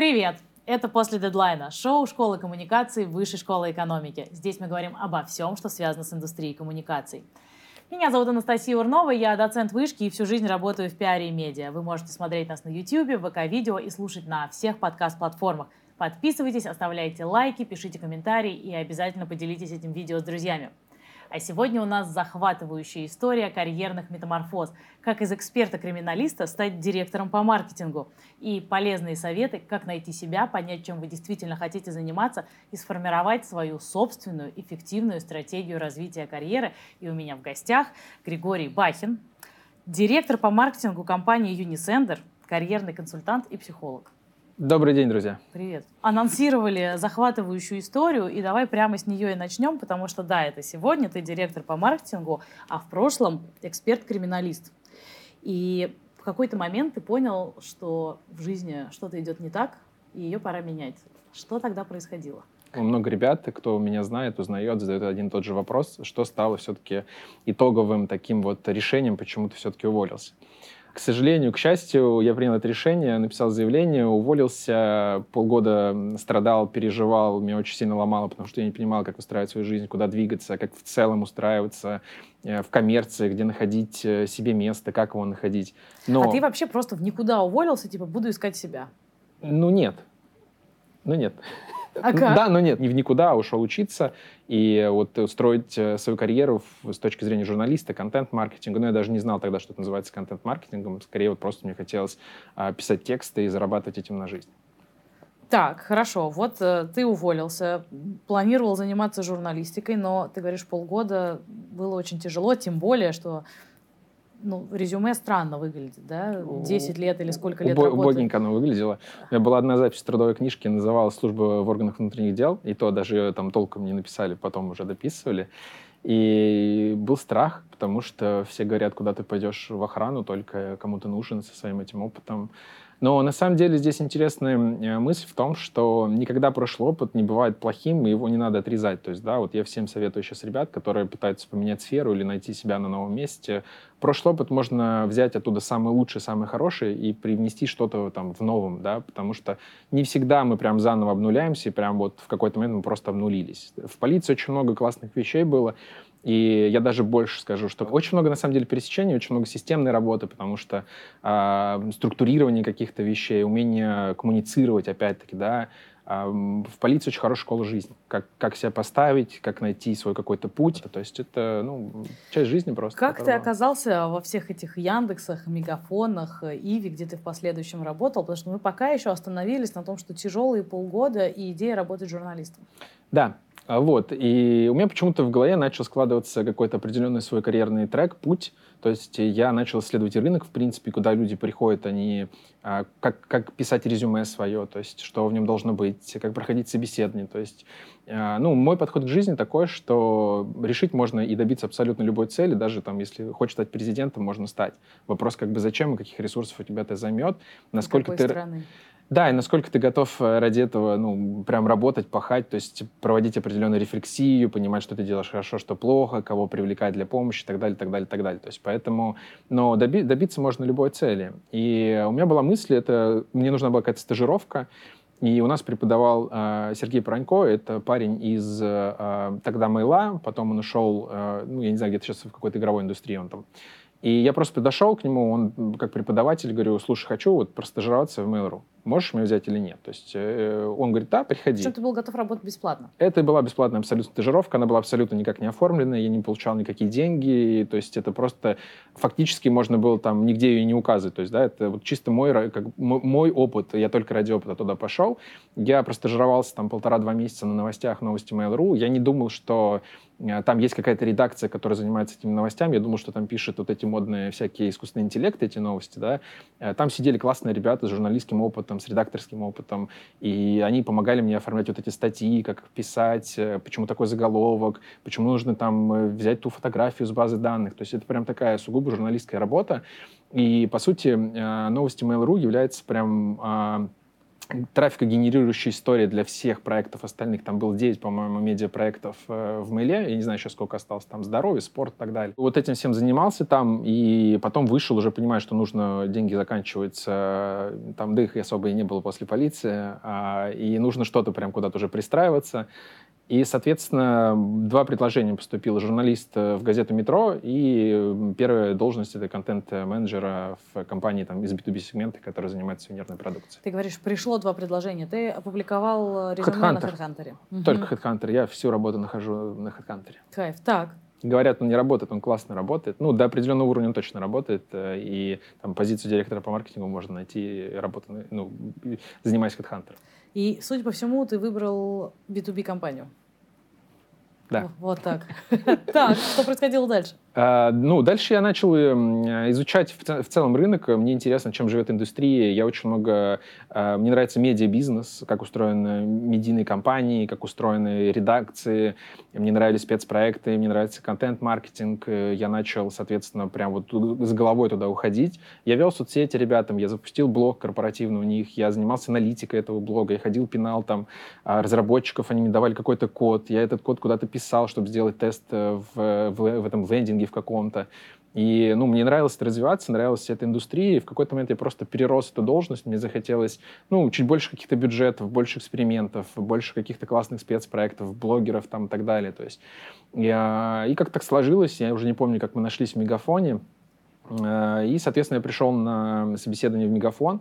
Привет! Это «После дедлайна» — шоу школы коммуникаций Высшей школы экономики. Здесь мы говорим обо всем, что связано с индустрией коммуникаций. Меня зовут Анастасия Урнова, я доцент вышки и всю жизнь работаю в пиаре и медиа. Вы можете смотреть нас на YouTube, ВК-видео и слушать на всех подкаст-платформах. Подписывайтесь, оставляйте лайки, пишите комментарии и обязательно поделитесь этим видео с друзьями. А сегодня у нас захватывающая история карьерных метаморфоз. Как из эксперта-криминалиста стать директором по маркетингу. И полезные советы, как найти себя, понять, чем вы действительно хотите заниматься и сформировать свою собственную эффективную стратегию развития карьеры. И у меня в гостях Григорий Бахин, директор по маркетингу компании Unisender, карьерный консультант и психолог. Добрый день, друзья. Привет. Анонсировали захватывающую историю, и давай прямо с нее и начнем, потому что, да, это сегодня ты директор по маркетингу, а в прошлом эксперт-криминалист. И в какой-то момент ты понял, что в жизни что-то идет не так, и ее пора менять. Что тогда происходило? Много ребят, кто меня знает, узнает, задает один и тот же вопрос, что стало все-таки итоговым таким вот решением, почему ты все-таки уволился. К сожалению, к счастью, я принял это решение, написал заявление, уволился, полгода страдал, переживал, меня очень сильно ломало, потому что я не понимал, как устраивать свою жизнь, куда двигаться, как в целом устраиваться э, в коммерции, где находить э, себе место, как его находить. Но... А ты вообще просто в никуда уволился, типа, буду искать себя? Ну, нет. Ну, нет. А как? Да, но нет, не в никуда, а ушел учиться и вот строить э, свою карьеру с точки зрения журналиста, контент-маркетинга. Ну, я даже не знал тогда, что это называется контент-маркетингом. Скорее, вот просто мне хотелось а, писать тексты и зарабатывать этим на жизнь. Так, хорошо. Вот э, ты уволился, планировал заниматься журналистикой, но ты говоришь, полгода было очень тяжело, тем более, что ну, резюме странно выглядит, да? 10 лет или сколько лет Убо- работы. Убогенько оно выглядело. У меня была одна запись трудовой книжки, называлась «Служба в органах внутренних дел», и то даже ее там толком не написали, потом уже дописывали. И был страх, потому что все говорят, куда ты пойдешь в охрану, только кому то нужен со своим этим опытом. Но на самом деле здесь интересная э, мысль в том, что никогда прошлый опыт не бывает плохим, и его не надо отрезать. То есть, да, вот я всем советую сейчас ребят, которые пытаются поменять сферу или найти себя на новом месте. Прошлый опыт можно взять оттуда самый лучший, самый хороший и привнести что-то там в новом, да, потому что не всегда мы прям заново обнуляемся, и прям вот в какой-то момент мы просто обнулились. В полиции очень много классных вещей было, и я даже больше скажу, что очень много, на самом деле, пересечений, очень много системной работы, потому что э, структурирование каких-то вещей, умение коммуницировать, опять-таки, да, э, в полиции очень хорошая школа жизни. Как, как себя поставить, как найти свой какой-то путь. То есть это, ну, часть жизни просто. Как которого... ты оказался во всех этих Яндексах, Мегафонах, Иви, где ты в последующем работал? Потому что мы пока еще остановились на том, что тяжелые полгода и идея работать журналистом. Да, а, вот, и у меня почему-то в голове начал складываться какой-то определенный свой карьерный трек, путь. То есть я начал исследовать рынок, в принципе, куда люди приходят, они а, как, как писать резюме свое, то есть что в нем должно быть, как проходить собеседование. То есть, а, ну, мой подход к жизни такой, что решить можно и добиться абсолютно любой цели, даже там, если хочешь стать президентом, можно стать. Вопрос как бы зачем и каких ресурсов у тебя это займет, насколько ты... Страны? Да, и насколько ты готов э, ради этого, ну, прям работать, пахать, то есть проводить определенную рефлексию, понимать, что ты делаешь хорошо, что плохо, кого привлекать для помощи и так далее, так далее, так далее. То есть поэтому, но доби- добиться можно любой цели. И у меня была мысль, это, мне нужна была какая-то стажировка, и у нас преподавал э, Сергей Пронько, это парень из э, тогда Мейла, потом он ушел, э, ну, я не знаю, где-то сейчас в какой-то игровой индустрии он там. И я просто подошел к нему, он как преподаватель, говорю, слушай, хочу вот простажироваться в Mail.ru можешь меня взять или нет. То есть э, он говорит, да, приходи. Причем ты был готов работать бесплатно? Это была бесплатная абсолютно стажировка, она была абсолютно никак не оформлена, я не получал никакие деньги, то есть это просто фактически можно было там нигде ее не указывать. То есть, да, это вот чисто мой, как, мой опыт, я только ради опыта туда пошел. Я простажировался там полтора-два месяца на новостях, новости Mail.ru. Я не думал, что э, там есть какая-то редакция, которая занимается этими новостями. Я думал, что там пишет вот эти модные всякие искусственные интеллекты, эти новости, да. Э, там сидели классные ребята с журналистским опытом, опытом, с редакторским опытом, и они помогали мне оформлять вот эти статьи, как писать, э, почему такой заголовок, почему нужно там э, взять ту фотографию с базы данных. То есть это прям такая сугубо журналистская работа. И, по сути, э, новости Mail.ru является прям а, трафикогенерирующая история для всех проектов остальных. Там было 9, по-моему, медиапроектов э, в Мейле. Я не знаю еще сколько осталось там. Здоровье, спорт и так далее. Вот этим всем занимался там. И потом вышел, уже понимая, что нужно, деньги заканчиваются. Там дых особо и не было после полиции. А, и нужно что-то прям куда-то уже пристраиваться. И, соответственно, два предложения поступило. Журналист э, в газету «Метро» и первая должность — это контент-менеджера в компании там, из B2B-сегмента, которая занимается сувенирной продукцией. Ты говоришь, пришло два предложения. Ты опубликовал резюме Headhunter. на HeadHunter. Только HeadHunter. Я всю работу нахожу на HeadHunter. Кайф. Так. Говорят, он не работает, он классно работает. Ну, до определенного уровня он точно работает. Э, и там позицию директора по маркетингу можно найти, работа, ну, занимаясь HeadHunter. И, судя по всему, ты выбрал B2B-компанию. Да. Вот так. Так, что происходило дальше? А, ну, дальше я начал эм, изучать в целом рынок. Мне интересно, чем живет индустрия. Я очень много... А, мне нравится медиа-бизнес, как устроены медийные компании, как устроены редакции. Мне нравились спецпроекты, мне нравится контент-маркетинг. Я начал, соответственно, прям вот с головой туда уходить. Я вел соцсети ребятам, я запустил блог корпоративный у них, я занимался аналитикой этого блога, я ходил, пинал там а, разработчиков, они мне давали какой-то код, я этот код куда-то писал, чтобы сделать тест э, в, в, в этом лендинге в каком-то. И, ну, мне нравилось это развиваться, нравилась эта индустрия, и в какой-то момент я просто перерос эту должность, мне захотелось, ну, чуть больше каких-то бюджетов, больше экспериментов, больше каких-то классных спецпроектов, блогеров там и так далее, то есть. Я... И как так сложилось, я уже не помню, как мы нашлись в Мегафоне, э, и, соответственно, я пришел на собеседование в Мегафон,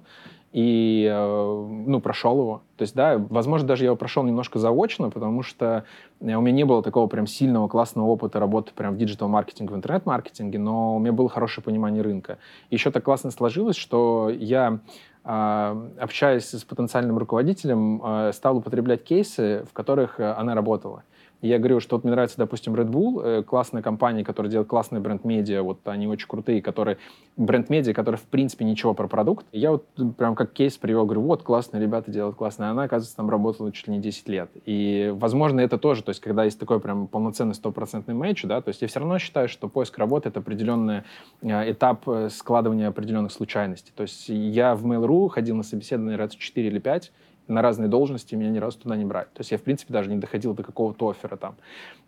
и, э, ну, прошел его. То есть, да, возможно, даже я его прошел немножко заочно, потому что у меня не было такого прям сильного, классного опыта работы прям в диджитал-маркетинге, в интернет-маркетинге, но у меня было хорошее понимание рынка. Еще так классно сложилось, что я а, общаясь с потенциальным руководителем, э, стал употреблять кейсы, в которых э, она работала я говорю, что вот мне нравится, допустим, Red Bull, э, классная компания, которая делает классный бренд-медиа, вот они очень крутые, которые бренд-медиа, которые в принципе ничего про продукт. Я вот прям как кейс привел, говорю, вот классные ребята делают классно. Она, оказывается, там работала чуть ли не 10 лет. И, возможно, это тоже, то есть, когда есть такой прям полноценный стопроцентный матч, да, то есть я все равно считаю, что поиск работы — это определенный э, этап э, складывания определенных случайностей. То есть я в Mail.ru ходил на собеседование раз 4 или 5, на разные должности, меня ни разу туда не брать. То есть я, в принципе, даже не доходил до какого-то оффера там.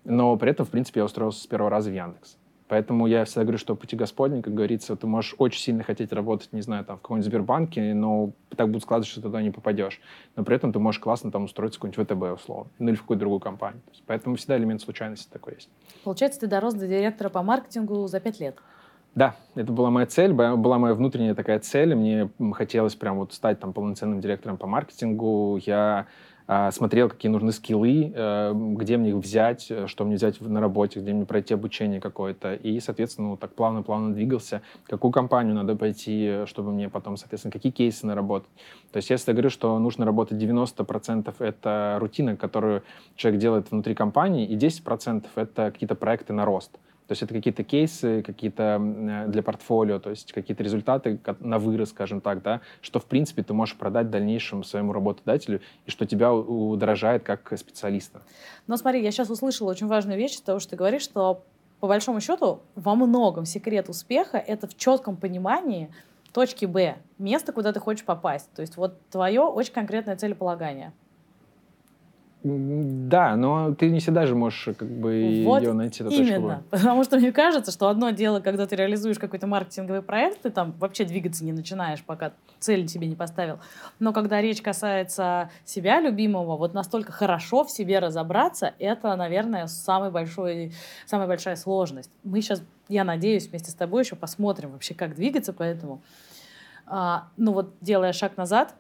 Но при этом, в принципе, я устроился с первого раза в Яндекс. Поэтому я всегда говорю, что пути Господни, как говорится, ты можешь очень сильно хотеть работать, не знаю, там, в каком-нибудь Сбербанке, но так будет складываться, что ты туда не попадешь. Но при этом ты можешь классно там устроиться в какой-нибудь ВТБ, условно, ну или в какую-то другую компанию. есть, поэтому всегда элемент случайности такой есть. Получается, ты дорос до директора по маркетингу за пять лет? Да, это была моя цель, была моя внутренняя такая цель. Мне хотелось прям вот стать там полноценным директором по маркетингу. Я э, смотрел, какие нужны скиллы, э, где мне их взять, э, что мне взять на работе, где мне пройти обучение какое-то. И, соответственно, вот так плавно-плавно двигался. Какую компанию надо пойти, чтобы мне потом, соответственно, какие кейсы наработать. То есть я всегда говорю, что нужно работать 90% это рутина, которую человек делает внутри компании, и 10% это какие-то проекты на рост. То есть это какие-то кейсы, какие-то э, для портфолио, то есть какие-то результаты на вырос, скажем так, да, что, в принципе, ты можешь продать дальнейшем своему работодателю и что тебя удорожает как специалиста. Но смотри, я сейчас услышала очень важную вещь из того, что ты говоришь, что по большому счету во многом секрет успеха — это в четком понимании точки Б, место, куда ты хочешь попасть. То есть вот твое очень конкретное целеполагание. Да, но ты не всегда же можешь как бы вот ее найти. Эту именно, точку. потому что мне кажется, что одно дело, когда ты реализуешь какой-то маркетинговый проект, ты там вообще двигаться не начинаешь, пока цель себе не поставил. Но когда речь касается себя любимого, вот настолько хорошо в себе разобраться, это, наверное, самый большой, самая большая сложность. Мы сейчас, я надеюсь, вместе с тобой еще посмотрим вообще, как двигаться, поэтому, а, ну вот делая шаг назад,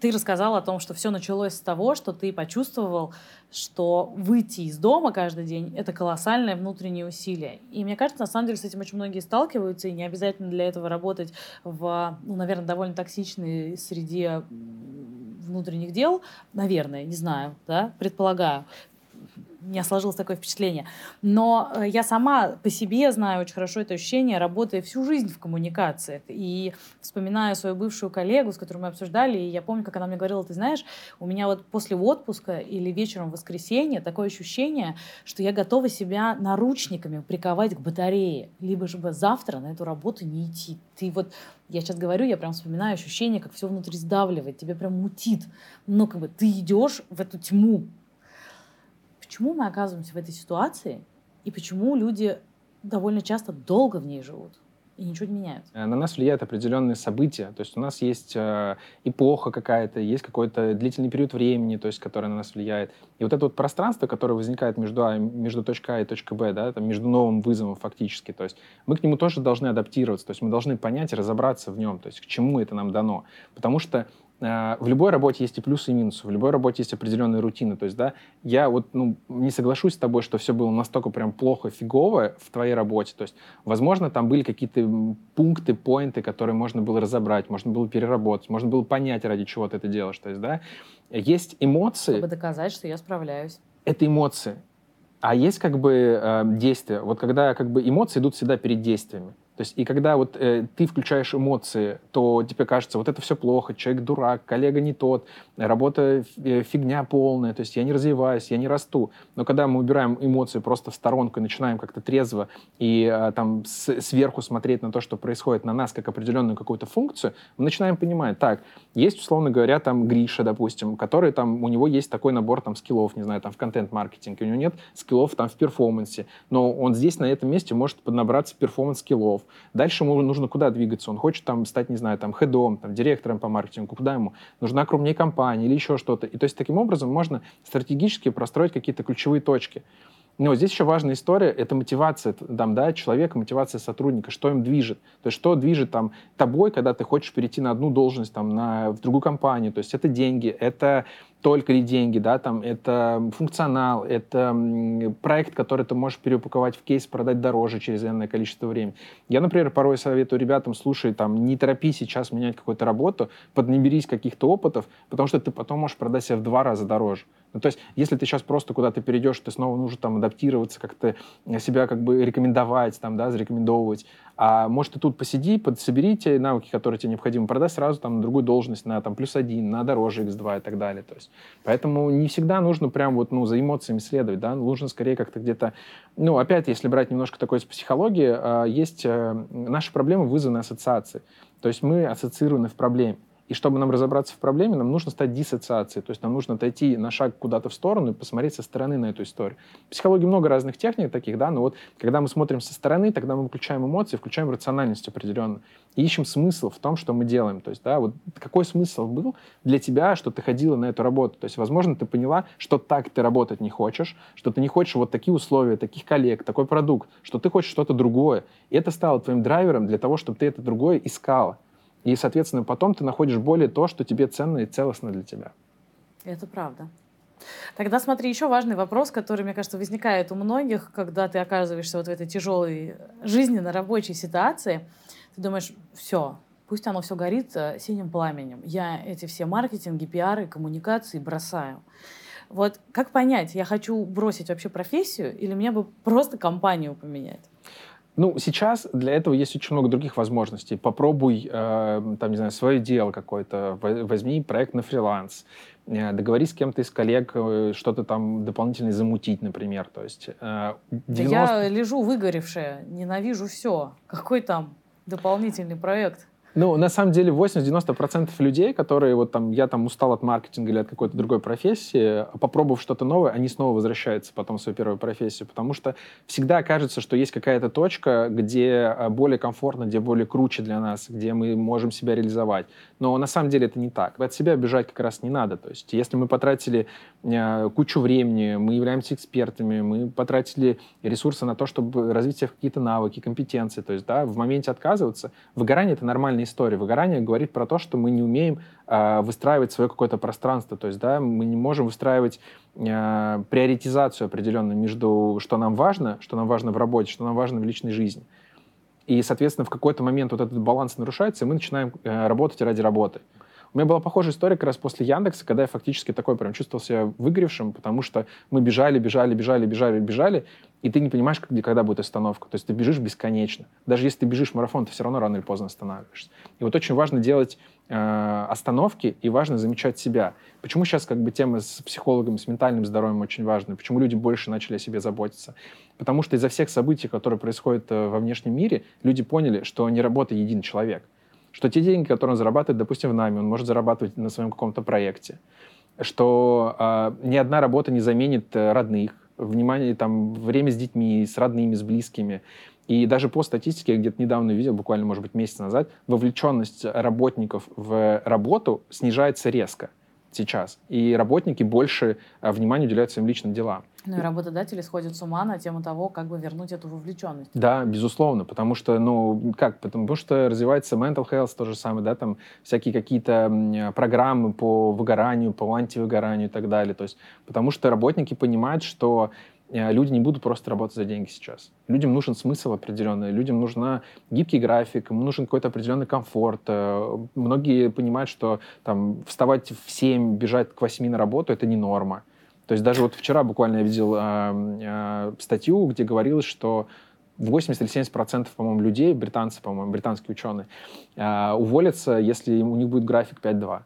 ты рассказал о том, что все началось с того, что ты почувствовал, что выйти из дома каждый день — это колоссальное внутреннее усилие. И мне кажется, на самом деле с этим очень многие сталкиваются, и не обязательно для этого работать в, ну, наверное, довольно токсичной среде внутренних дел, наверное, не знаю, да, предполагаю меня сложилось такое впечатление. Но э, я сама по себе знаю очень хорошо это ощущение, работая всю жизнь в коммуникациях. И вспоминаю свою бывшую коллегу, с которой мы обсуждали, и я помню, как она мне говорила, ты знаешь, у меня вот после отпуска или вечером в воскресенье такое ощущение, что я готова себя наручниками приковать к батарее, либо же завтра на эту работу не идти. Ты вот, я сейчас говорю, я прям вспоминаю ощущение, как все внутри сдавливает, тебя прям мутит. Но как бы ты идешь в эту тьму, почему мы оказываемся в этой ситуации и почему люди довольно часто долго в ней живут и ничего не меняют. Э, на нас влияют определенные события. То есть у нас есть э, эпоха какая-то, есть какой-то длительный период времени, то есть, который на нас влияет. И вот это вот пространство, которое возникает между, а, между точкой А и точкой Б, да, там, между новым вызовом фактически, то есть мы к нему тоже должны адаптироваться, то есть мы должны понять и разобраться в нем, то есть к чему это нам дано. Потому что в любой работе есть и плюсы, и минусы. В любой работе есть определенные рутины. То есть, да, я вот ну, не соглашусь с тобой, что все было настолько прям плохо, фигово в твоей работе. То есть, возможно, там были какие-то пункты, поинты, которые можно было разобрать, можно было переработать, можно было понять, ради чего ты это делаешь. То есть, да, есть эмоции. Чтобы доказать, что я справляюсь. Это эмоции. А есть как бы э, действия. Вот когда как бы эмоции идут всегда перед действиями. То есть, и когда вот э, ты включаешь эмоции, то тебе кажется, вот это все плохо, человек дурак, коллега не тот, работа э, фигня полная, то есть я не развиваюсь, я не расту. Но когда мы убираем эмоции просто в сторонку и начинаем как-то трезво и э, там с, сверху смотреть на то, что происходит на нас, как определенную какую-то функцию, мы начинаем понимать, так, есть, условно говоря, там Гриша, допустим, который там, у него есть такой набор там скиллов, не знаю, там в контент-маркетинге, у него нет скиллов там в перформансе, но он здесь на этом месте может поднабраться перформанс-скиллов, Дальше ему нужно куда двигаться? Он хочет там стать, не знаю, там хедом, там, директором по маркетингу. Куда ему? Нужна крупнее компания или еще что-то. И то есть таким образом можно стратегически простроить какие-то ключевые точки. Но здесь еще важная история — это мотивация там, да, человека, мотивация сотрудника, что им движет. То есть что движет там, тобой, когда ты хочешь перейти на одну должность там, на, в другую компанию. То есть это деньги, это только ли деньги, да, там, это функционал, это проект, который ты можешь переупаковать в кейс, продать дороже через энное количество времени. Я, например, порой советую ребятам, слушай, там, не торопи сейчас менять какую-то работу, поднаберись каких-то опытов, потому что ты потом можешь продать себя в два раза дороже. Ну, то есть, если ты сейчас просто куда-то перейдешь, ты снова нужно там адаптироваться, как-то себя как бы рекомендовать, там, да, зарекомендовывать, а может, ты тут посиди, подсобери те навыки, которые тебе необходимы, продай сразу там на другую должность, на там плюс один, на дороже X2 и так далее. То есть, поэтому не всегда нужно прям вот, ну, за эмоциями следовать, да, нужно скорее как-то где-то, ну, опять, если брать немножко такой из психологии, а, есть э, наши проблемы вызваны ассоциацией. То есть мы ассоциированы в проблеме. И чтобы нам разобраться в проблеме, нам нужно стать диссоциацией. То есть нам нужно отойти на шаг куда-то в сторону и посмотреть со стороны на эту историю. В психологии много разных техник таких, да, но вот когда мы смотрим со стороны, тогда мы включаем эмоции, включаем рациональность определенно. И ищем смысл в том, что мы делаем. То есть, да, вот какой смысл был для тебя, что ты ходила на эту работу? То есть, возможно, ты поняла, что так ты работать не хочешь, что ты не хочешь вот такие условия, таких коллег, такой продукт, что ты хочешь что-то другое. И это стало твоим драйвером для того, чтобы ты это другое искала. И, соответственно, потом ты находишь более то, что тебе ценно и целостно для тебя. Это правда. Тогда смотри, еще важный вопрос, который, мне кажется, возникает у многих, когда ты оказываешься вот в этой тяжелой жизненно рабочей ситуации. Ты думаешь, все, пусть оно все горит э, синим пламенем. Я эти все маркетинги, пиары, коммуникации бросаю. Вот как понять, я хочу бросить вообще профессию или мне бы просто компанию поменять? Ну, сейчас для этого есть очень много других возможностей. Попробуй, э, там, не знаю, свое дело какое-то, возьми проект на фриланс, э, договорись с кем-то из коллег э, что-то там дополнительно замутить, например. То есть, э, 90... да я лежу выгоревшая, ненавижу все. Какой там дополнительный проект? Ну, на самом деле, 80-90% людей, которые вот там, я там устал от маркетинга или от какой-то другой профессии, попробовав что-то новое, они снова возвращаются потом в свою первую профессию, потому что всегда кажется, что есть какая-то точка, где а, более комфортно, где более круче для нас, где мы можем себя реализовать. Но на самом деле это не так. От себя бежать как раз не надо. То есть, если мы потратили э, кучу времени, мы являемся экспертами, мы потратили ресурсы на то, чтобы развить себе какие-то навыки, компетенции, то есть, да, в моменте отказываться, выгорание — это нормальная история. Выгорание говорит про то, что мы не умеем э, выстраивать свое какое-то пространство, то есть, да, мы не можем выстраивать э, приоритизацию определенную между, что нам важно, что нам важно в работе, что нам важно в личной жизни. И, соответственно, в какой-то момент вот этот баланс нарушается, и мы начинаем э, работать ради работы. У меня была похожая история как раз после Яндекса, когда я фактически такой прям чувствовал себя выгоревшим, потому что мы бежали, бежали, бежали, бежали, бежали, и ты не понимаешь, где, когда будет остановка. То есть ты бежишь бесконечно. Даже если ты бежишь марафон, ты все равно рано или поздно останавливаешься. И вот очень важно делать э, остановки и важно замечать себя. Почему сейчас как бы тема с психологами, с ментальным здоровьем очень важна? Почему люди больше начали о себе заботиться? Потому что из-за всех событий, которые происходят э, во внешнем мире, люди поняли, что не работает един человек. Что те деньги, которые он зарабатывает, допустим, в нами, он может зарабатывать на своем каком-то проекте. Что э, ни одна работа не заменит э, родных, внимание, там, время с детьми, с родными, с близкими. И даже по статистике, я где-то недавно видел, буквально, может быть, месяц назад, вовлеченность работников в работу снижается резко сейчас. И работники больше а, внимания уделяют своим личным делам. Ну и работодатели сходят с ума на тему того, как бы вернуть эту вовлеченность. Да, безусловно, потому что, ну, как, потому что развивается mental health, то же самое, да, там всякие какие-то программы по выгоранию, по антивыгоранию и так далее. То есть, потому что работники понимают, что э, люди не будут просто работать за деньги сейчас. Людям нужен смысл определенный, людям нужна гибкий график, им нужен какой-то определенный комфорт. Э, многие понимают, что там вставать в 7, бежать к 8 на работу — это не норма. То есть даже вот вчера буквально я видел э, э, статью, где говорилось, что 80 или 70 процентов, по-моему, людей, британцы, по-моему, британские ученые, э, уволятся, если у них будет график 5-2.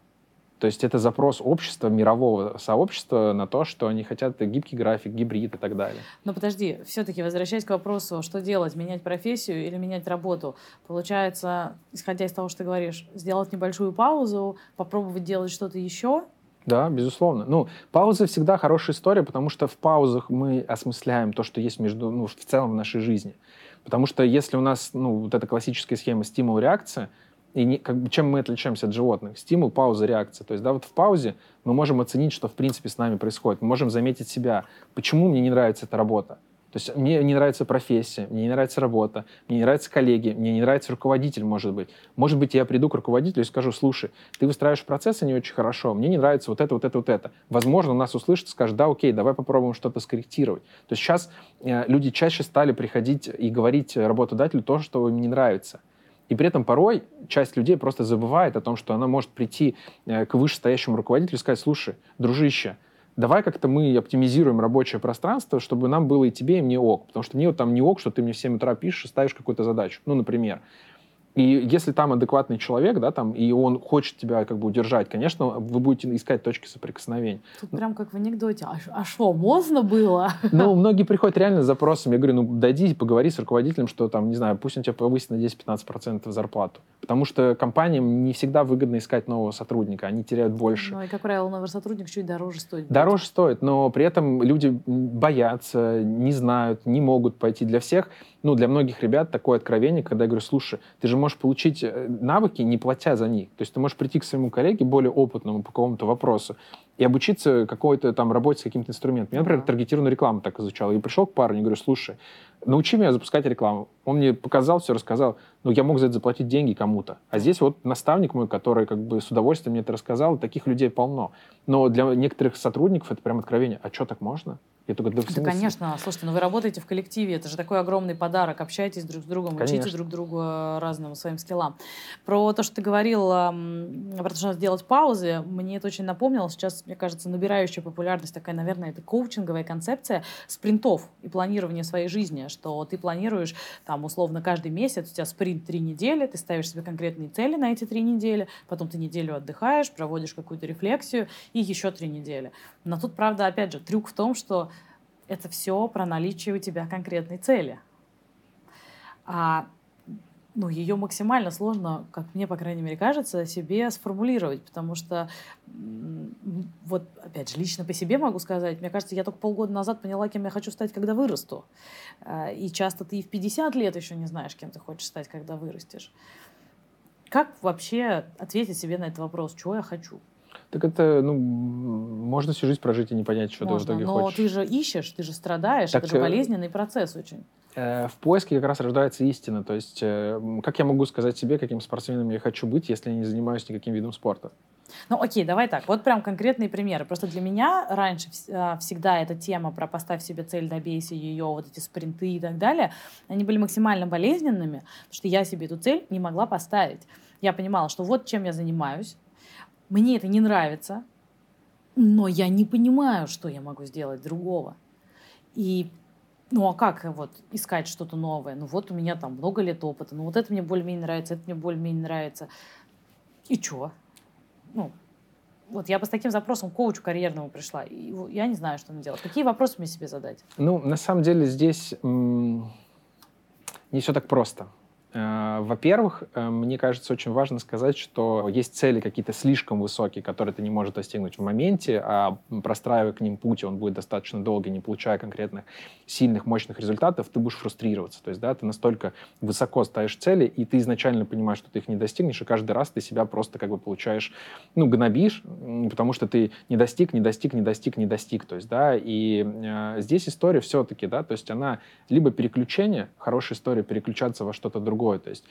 То есть это запрос общества, мирового сообщества на то, что они хотят гибкий график, гибрид и так далее. Но подожди, все-таки возвращаясь к вопросу, что делать, менять профессию или менять работу? Получается, исходя из того, что ты говоришь, сделать небольшую паузу, попробовать делать что-то еще да, безусловно. Ну, пауза всегда хорошая история, потому что в паузах мы осмысляем то, что есть между, ну, в целом в нашей жизни. Потому что если у нас, ну, вот эта классическая схема стимул-реакция, и не, как чем мы отличаемся от животных? Стимул, пауза, реакция. То есть, да, вот в паузе мы можем оценить, что в принципе с нами происходит. Мы можем заметить себя. Почему мне не нравится эта работа? То есть мне не нравится профессия, мне не нравится работа, мне не нравятся коллеги, мне не нравится руководитель, может быть. Может быть, я приду к руководителю и скажу, слушай, ты выстраиваешь процессы не очень хорошо, мне не нравится вот это, вот это, вот это. Возможно, нас услышат, скажут, да, окей, давай попробуем что-то скорректировать. То есть сейчас э, люди чаще стали приходить и говорить работодателю то, что им не нравится. И при этом порой часть людей просто забывает о том, что она может прийти э, к вышестоящему руководителю и сказать, слушай, дружище, давай как-то мы оптимизируем рабочее пространство, чтобы нам было и тебе, и мне ок. Потому что мне вот там не ок, что ты мне в 7 утра пишешь и ставишь какую-то задачу. Ну, например. И если там адекватный человек, да, там, и он хочет тебя как бы удержать, конечно, вы будете искать точки соприкосновения. Тут прям как в анекдоте. А, а что, можно было? Ну, многие приходят реально с запросом. Я говорю, ну, дойди, поговори с руководителем, что там, не знаю, пусть он тебя повысит на 10-15% зарплату. Потому что компаниям не всегда выгодно искать нового сотрудника, они теряют больше. Ну, и, как правило, новый сотрудник чуть дороже стоит. Дороже стоит, но при этом люди боятся, не знают, не могут пойти. Для всех, ну, для многих ребят такое откровение, когда я говорю, слушай, ты же можешь получить э, навыки, не платя за них. То есть ты можешь прийти к своему коллеге, более опытному по какому-то вопросу, и обучиться какой-то там работе с каким-то инструментом. Я, например, таргетированную рекламу так изучал. И пришел к парню и говорю, слушай, научи меня запускать рекламу. Он мне показал, все рассказал. Но я мог за это заплатить деньги кому-то. А здесь вот наставник мой, который как бы с удовольствием мне это рассказал, таких людей полно. Но для некоторых сотрудников это прям откровение. А что, так можно? Я только, да, да конечно. Слушайте, ну вы работаете в коллективе, это же такой огромный подарок. Общайтесь друг с другом, конечно. учите друг другу э, разным своим скиллам. Про то, что ты говорил, про то, что надо делать паузы, мне это очень напомнило. Сейчас, мне кажется, набирающая популярность такая, наверное, это коучинговая концепция спринтов и планирования своей жизни, что ты планируешь там условно каждый месяц, у тебя спринт три недели, ты ставишь себе конкретные цели на эти три недели, потом ты неделю отдыхаешь, проводишь какую-то рефлексию и еще три недели. Но тут, правда, опять же, трюк в том, что это все про наличие у тебя конкретной цели. А ну, ее максимально сложно, как мне, по крайней мере, кажется, себе сформулировать, потому что, вот, опять же, лично по себе могу сказать, мне кажется, я только полгода назад поняла, кем я хочу стать, когда вырасту. А, и часто ты и в 50 лет еще не знаешь, кем ты хочешь стать, когда вырастешь. Как вообще ответить себе на этот вопрос, чего я хочу? Так это, ну, можно всю жизнь прожить и не понять, что можно, ты в итоге но хочешь. Но ты же ищешь, ты же страдаешь, так, это же э, болезненный процесс очень. Э, в поиске как раз рождается истина. То есть, э, как я могу сказать себе, каким спортсменом я хочу быть, если я не занимаюсь никаким видом спорта? Ну окей, давай так. Вот прям конкретные примеры. Просто для меня раньше всегда эта тема про поставь себе цель, добейся ее, вот эти спринты и так далее, они были максимально болезненными, потому что я себе эту цель не могла поставить. Я понимала, что вот чем я занимаюсь, мне это не нравится, но я не понимаю, что я могу сделать другого. И ну а как вот искать что-то новое? Ну вот у меня там много лет опыта, ну вот это мне более-менее нравится, это мне более-менее нравится. И чё? Ну, вот я бы с таким запросом к коучу карьерному пришла, и я не знаю, что мне делать. Какие вопросы мне себе задать? Ну, на самом деле здесь не все так просто. Э, во-первых, э, мне кажется, очень важно сказать, что есть цели какие-то слишком высокие, которые ты не можешь достигнуть в моменте, а простраивая к ним путь, он будет достаточно долгий, не получая конкретных сильных, мощных результатов, ты будешь фрустрироваться. То есть, да, ты настолько высоко ставишь цели, и ты изначально понимаешь, что ты их не достигнешь, и каждый раз ты себя просто как бы получаешь, ну, гнобишь, потому что ты не достиг, не достиг, не достиг, не достиг. То есть, да, и э, здесь история все-таки, да, то есть она либо переключение, хорошая история переключаться во что-то другое, другое. То есть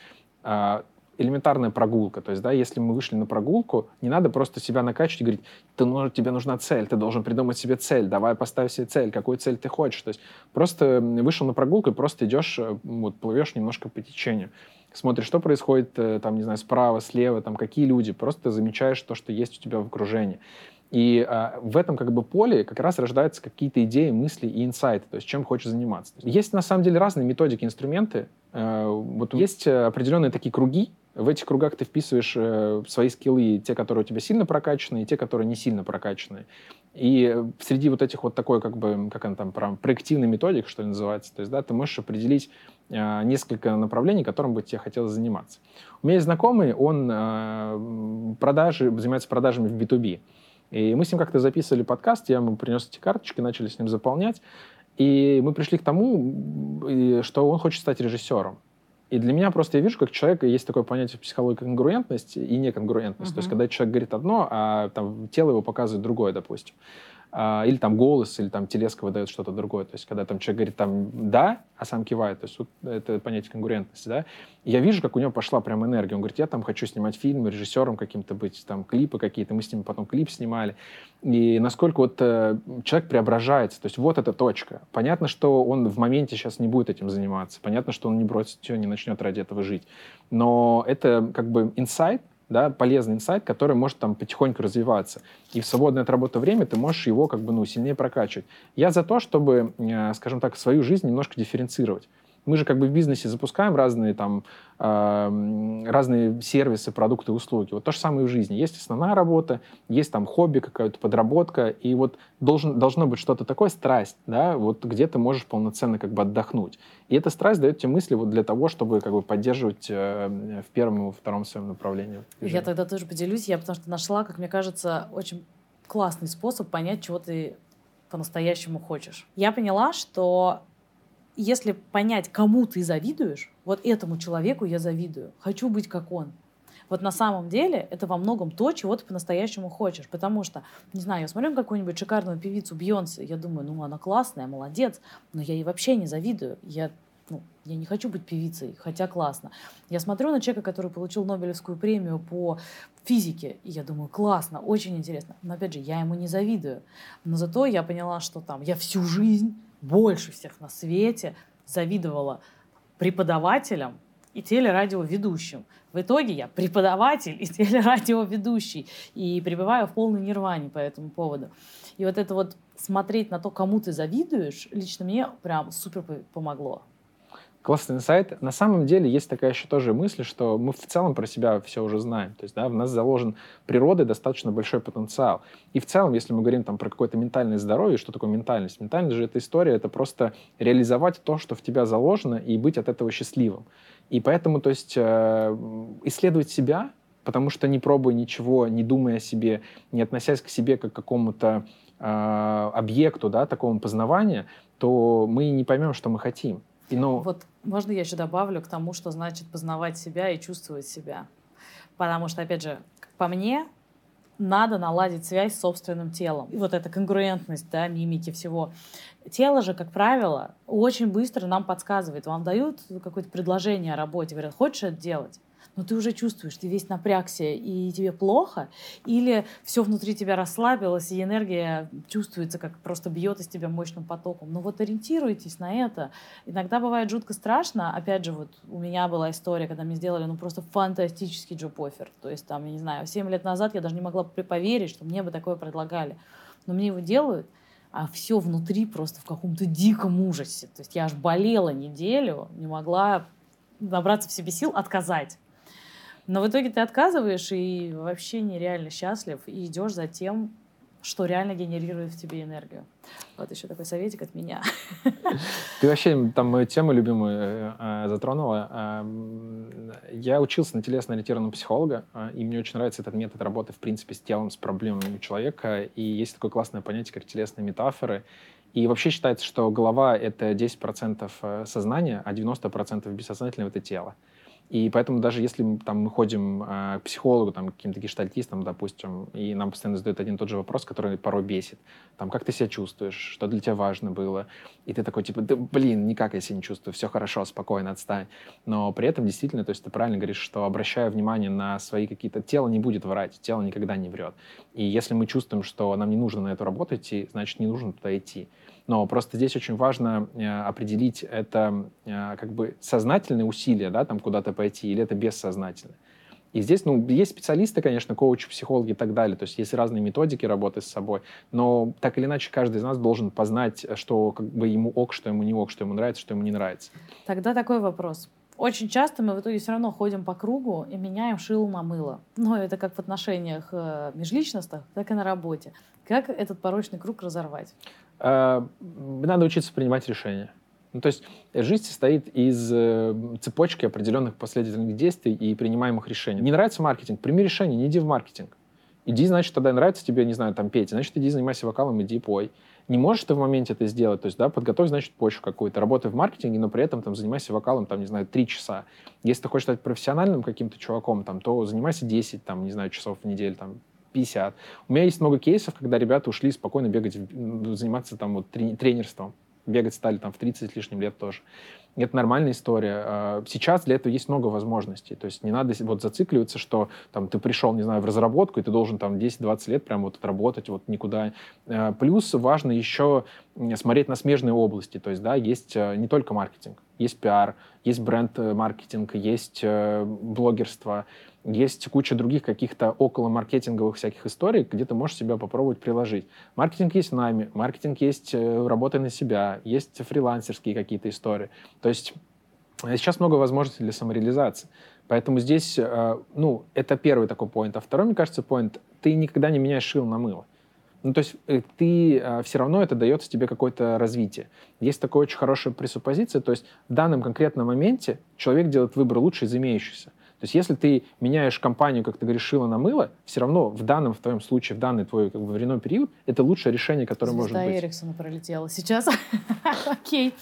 а, элементарная прогулка. То есть, да, если мы вышли на прогулку, не надо просто себя накачивать и говорить, ты, тебе нужна цель, ты должен придумать себе цель, давай поставь себе цель, какую цель ты хочешь. То есть просто вышел на прогулку и просто идешь, э, вот, плывешь немножко по течению. Смотришь, что происходит, э, там, не знаю, справа, слева, там, какие люди. Просто замечаешь то, что есть у тебя в окружении. И а, в этом как бы поле как раз рождаются какие-то идеи, мысли и инсайты, то есть чем хочешь заниматься. Есть на самом деле разные методики, инструменты. Э, вот есть определенные такие круги, в этих кругах ты вписываешь э, свои скиллы, те, которые у тебя сильно прокачаны, и те, которые не сильно прокачаны. И среди вот этих вот такой, как бы, как он там, проективный методик, что ли, называется, то есть, да, ты можешь определить э, несколько направлений, которым бы тебе хотелось заниматься. У меня есть знакомый, он э, продажи, занимается продажами в B2B. И мы с ним как-то записывали подкаст, я ему принес эти карточки, начали с ним заполнять. И мы пришли к тому, что он хочет стать режиссером. И для меня просто я вижу, как человек, есть такое понятие в психологии конгруентность и неконгруентность. Uh-huh. То есть, когда человек говорит одно, а там тело его показывает другое, допустим. А, или там голос, или там телеска выдает что-то другое. То есть, когда там человек говорит там «да», а сам кивает, то есть вот это понятие конкурентности, да. Я вижу, как у него пошла прям энергия. Он говорит, я там хочу снимать фильмы, режиссером каким-то быть, там клипы какие-то. Мы с ним потом клип снимали. И насколько вот э, человек преображается. То есть вот эта точка. Понятно, что он в моменте сейчас не будет этим заниматься. Понятно, что он не бросит все, не начнет ради этого жить. Но это как бы инсайт, да, полезный инсайт, который может там потихоньку развиваться. И в свободное от работы время ты можешь его как бы, ну, сильнее прокачивать. Я за то, чтобы, э, скажем так, свою жизнь немножко дифференцировать. Мы же как бы в бизнесе запускаем разные там э, разные сервисы, продукты, услуги. Вот то же самое и в жизни. Есть основная работа, есть там хобби, какая-то подработка, и вот должен, должно быть что-то такое, страсть, да, вот где ты можешь полноценно как бы отдохнуть. И эта страсть дает тебе мысли вот для того, чтобы как бы поддерживать э, в первом и втором своем направлении. Я тогда тоже поделюсь, я потому что нашла, как мне кажется, очень классный способ понять, чего ты по-настоящему хочешь. Я поняла, что если понять, кому ты завидуешь, вот этому человеку я завидую, хочу быть как он. Вот на самом деле это во многом то, чего ты по-настоящему хочешь. Потому что, не знаю, я смотрю какую-нибудь шикарную певицу Бьонсе, я думаю, ну она классная, молодец, но я ей вообще не завидую. Я ну, я не хочу быть певицей, хотя классно. Я смотрю на человека, который получил Нобелевскую премию по физике, и я думаю, классно, очень интересно. Но опять же, я ему не завидую. Но зато я поняла, что там я всю жизнь больше всех на свете завидовала преподавателям и телерадиоведущим. В итоге я преподаватель и телерадиоведущий, и пребываю в полной нирване по этому поводу. И вот это вот смотреть на то, кому ты завидуешь, лично мне прям супер помогло. Классный инсайт. На самом деле есть такая еще тоже мысль, что мы в целом про себя все уже знаем. То есть да, в нас заложен природой достаточно большой потенциал. И в целом, если мы говорим там про какое-то ментальное здоровье, что такое ментальность? Ментальность же эта история, это просто реализовать то, что в тебя заложено, и быть от этого счастливым. И поэтому, то есть, э, исследовать себя, потому что не пробуя ничего, не думая о себе, не относясь к себе как к какому-то э, объекту, да, такому познавания, то мы не поймем, что мы хотим. И, ну... Вот можно я еще добавлю к тому, что значит познавать себя и чувствовать себя. Потому что, опять же, по мне, надо наладить связь с собственным телом. И вот эта конгруентность, да, мимики, всего. Тело же, как правило, очень быстро нам подсказывает. Вам дают какое-то предложение о работе, говорят, хочешь это делать? Но ты уже чувствуешь, ты весь напрягся, и тебе плохо, или все внутри тебя расслабилось, и энергия чувствуется, как просто бьет из тебя мощным потоком. Ну вот ориентируйтесь на это. Иногда бывает жутко страшно. Опять же, вот у меня была история, когда мне сделали ну просто фантастический джоп-оффер. То есть там, я не знаю, 7 лет назад я даже не могла поверить, что мне бы такое предлагали. Но мне его делают, а все внутри просто в каком-то диком ужасе. То есть я аж болела неделю, не могла набраться в себе сил отказать. Но в итоге ты отказываешь и вообще нереально счастлив, и идешь за тем, что реально генерирует в тебе энергию. Вот еще такой советик от меня. Ты вообще там мою тему любимую э, э затронула. Э, я учился на телесно-ориентированного психолога, э, и мне очень нравится этот метод работы, в принципе, с телом, с проблемами человека. И есть такое классное понятие, как телесные метафоры. И вообще считается, что голова — это 10% э, сознания, а 90% бессознательного — это тело. И поэтому даже если там, мы ходим э, к психологу, там, каким-то гештальтистам, допустим, и нам постоянно задают один и тот же вопрос, который порой бесит. Там, как ты себя чувствуешь, что для тебя важно было. И ты такой, типа, да, блин, никак я себя не чувствую, все хорошо, спокойно, отстань. Но при этом действительно, то есть ты правильно говоришь, что обращая внимание на свои какие-то... Тело не будет врать, тело никогда не врет. И если мы чувствуем, что нам не нужно на эту работу идти, значит, не нужно туда идти. Но просто здесь очень важно э, определить, это э, как бы сознательные усилия, да, там куда-то пойти, или это бессознательное. И здесь, ну, есть специалисты, конечно, коучи, психологи и так далее, то есть есть разные методики работы с собой, но так или иначе каждый из нас должен познать, что как бы ему ок, что ему не ок, что ему нравится, что ему не нравится. Тогда такой вопрос. Очень часто мы в итоге все равно ходим по кругу и меняем шило на мыло. Но это как в отношениях э, межличностных, так и на работе. Как этот порочный круг разорвать? Э, надо учиться принимать решения. Ну, то есть жизнь состоит из э, цепочки определенных последовательных действий и принимаемых решений. Не нравится маркетинг? Прими решение, не иди в маркетинг. Иди, значит, тогда нравится тебе, не знаю, там петь, значит, иди занимайся вокалом, иди пой. Не можешь ты в моменте это сделать, то есть, да, подготовь, значит, почву какую-то, работай в маркетинге, но при этом там занимайся вокалом, там, не знаю, три часа. Если ты хочешь стать профессиональным каким-то чуваком, там, то занимайся 10, там, не знаю, часов в неделю, там, 50. У меня есть много кейсов, когда ребята ушли спокойно бегать, заниматься там вот тренерством. Бегать стали там в 30 с лишним лет тоже. Это нормальная история. А, сейчас для этого есть много возможностей. То есть не надо вот зацикливаться, что там ты пришел, не знаю, в разработку, и ты должен там 10-20 лет прям вот отработать вот никуда. А, плюс важно еще смотреть на смежные области. То есть, да, есть а, не только маркетинг, есть пиар, есть бренд-маркетинг, есть э, блогерство, есть куча других каких-то около маркетинговых всяких историй, где ты можешь себя попробовать приложить. Маркетинг есть в найме, маркетинг есть э, работа на себя, есть фрилансерские какие-то истории. То есть э, сейчас много возможностей для самореализации. Поэтому здесь, э, ну, это первый такой поинт. А второй, мне кажется, поинт, ты никогда не меняешь шил на мыло. Ну, то есть ты все равно это дается тебе какое-то развитие. Есть такая очень хорошая пресуппозиция, то есть в данном конкретном моменте человек делает выбор лучше из имеющихся. То есть если ты меняешь компанию, как ты говоришь, шило на мыло, все равно в данном, в твоем случае, в данный твой как бы, временной период, это лучшее решение, которое Звезда может быть. Эриксона пролетела сейчас. Окей.